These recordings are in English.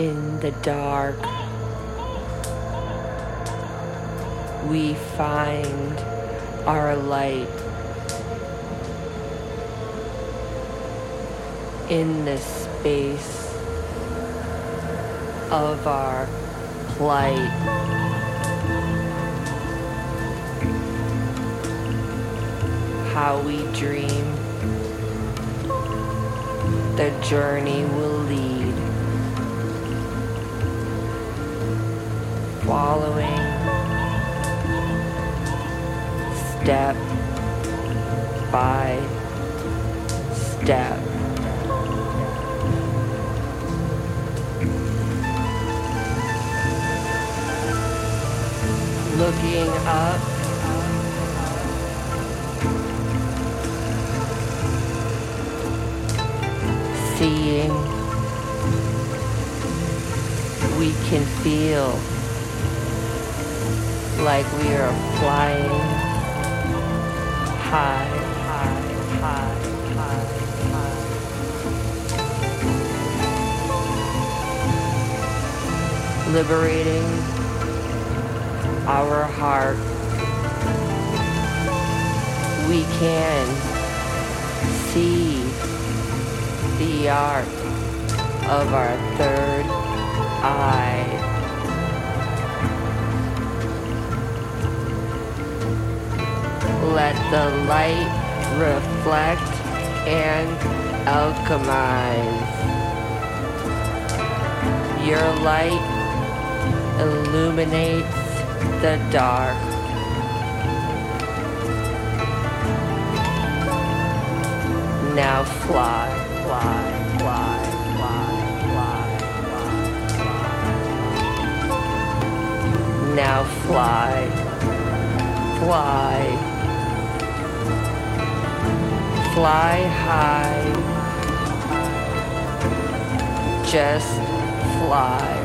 In the dark, we find our light. In the space of our plight. How we dream, the journey will lead. Following step by step. Looking up. Seeing. We can feel we are flying high, high, high, high, high. Liberating our heart. We can see the art of our third eye. Let the light reflect and alchemize. Your light illuminates the dark. Now fly, fly, fly, fly, fly, fly, fly. Now fly, fly, fly high. Just fly.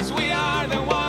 Cause we are the ones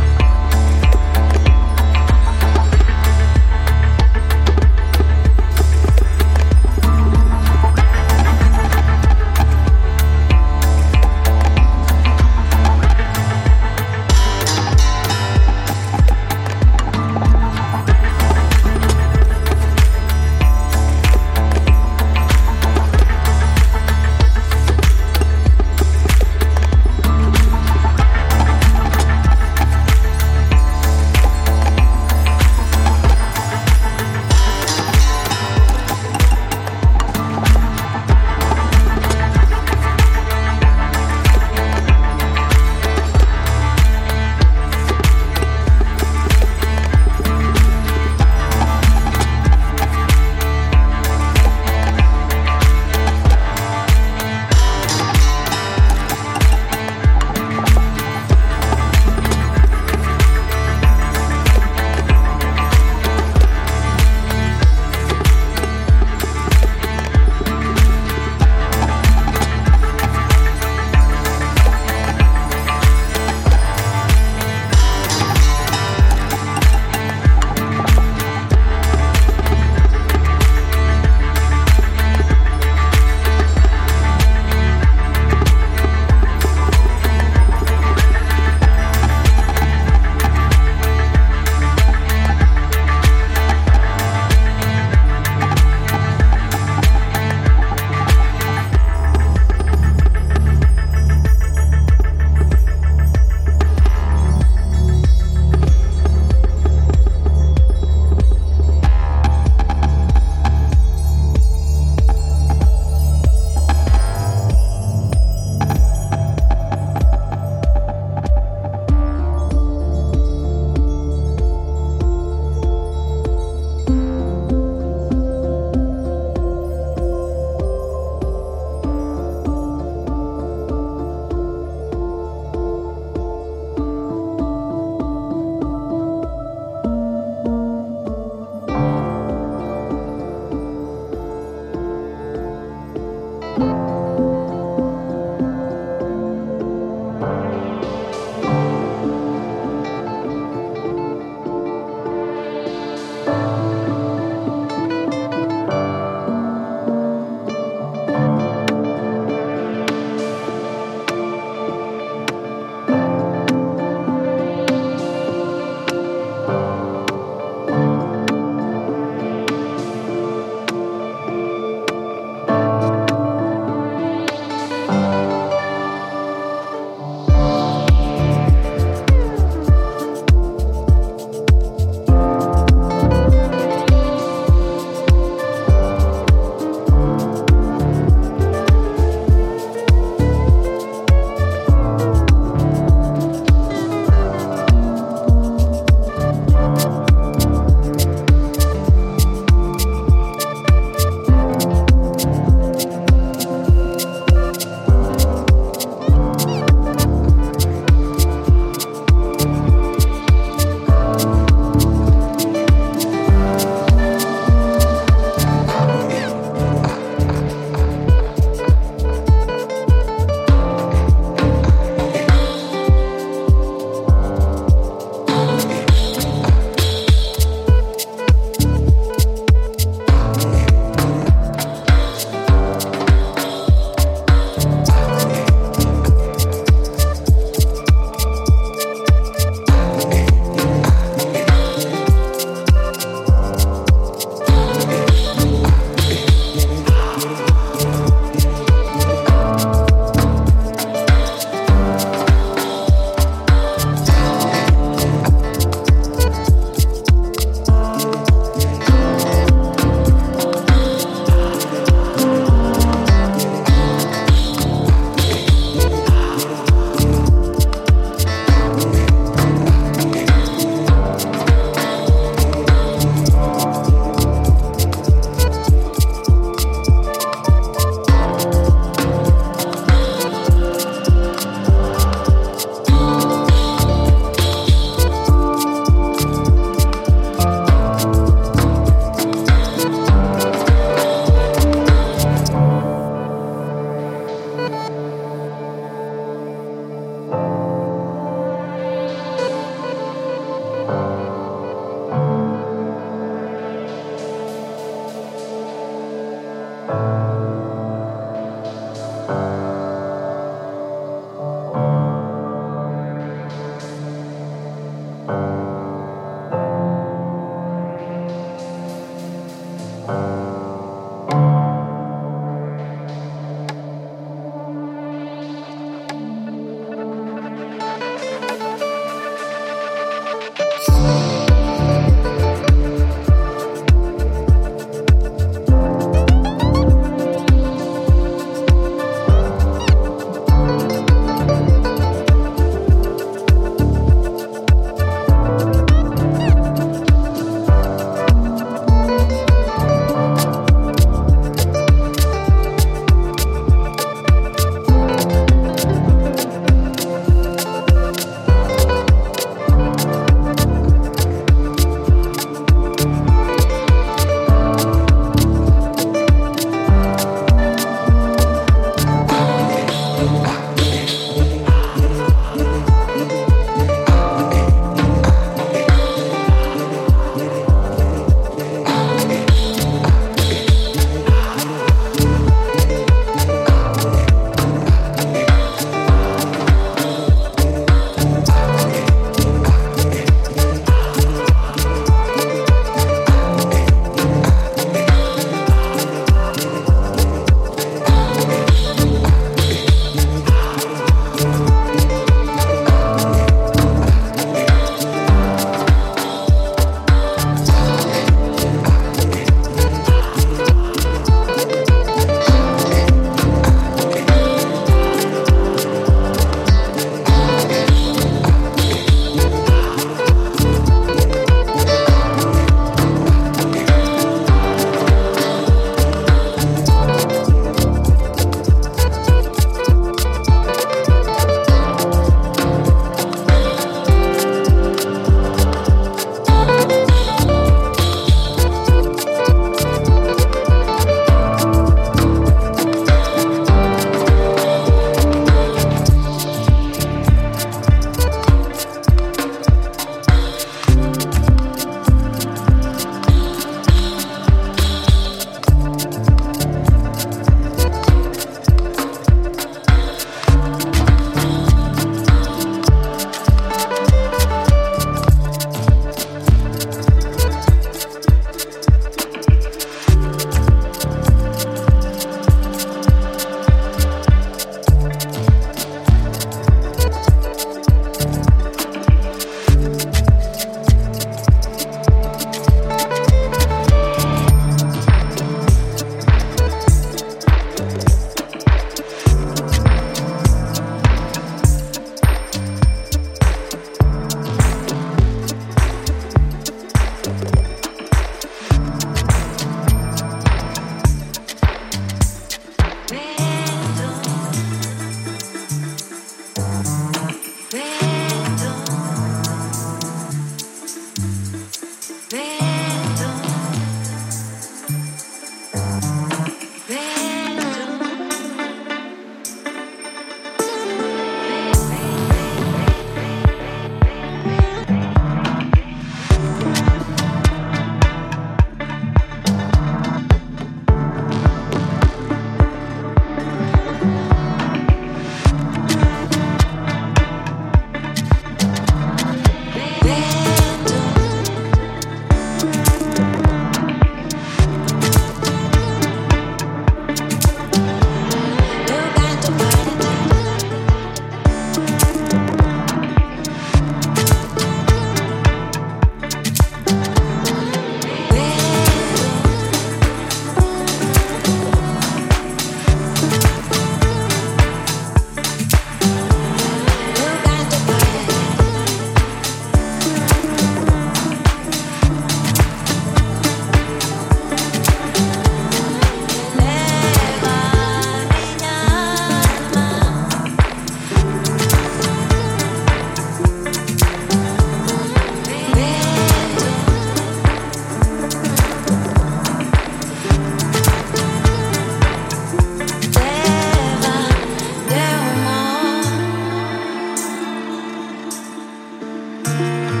Thanks.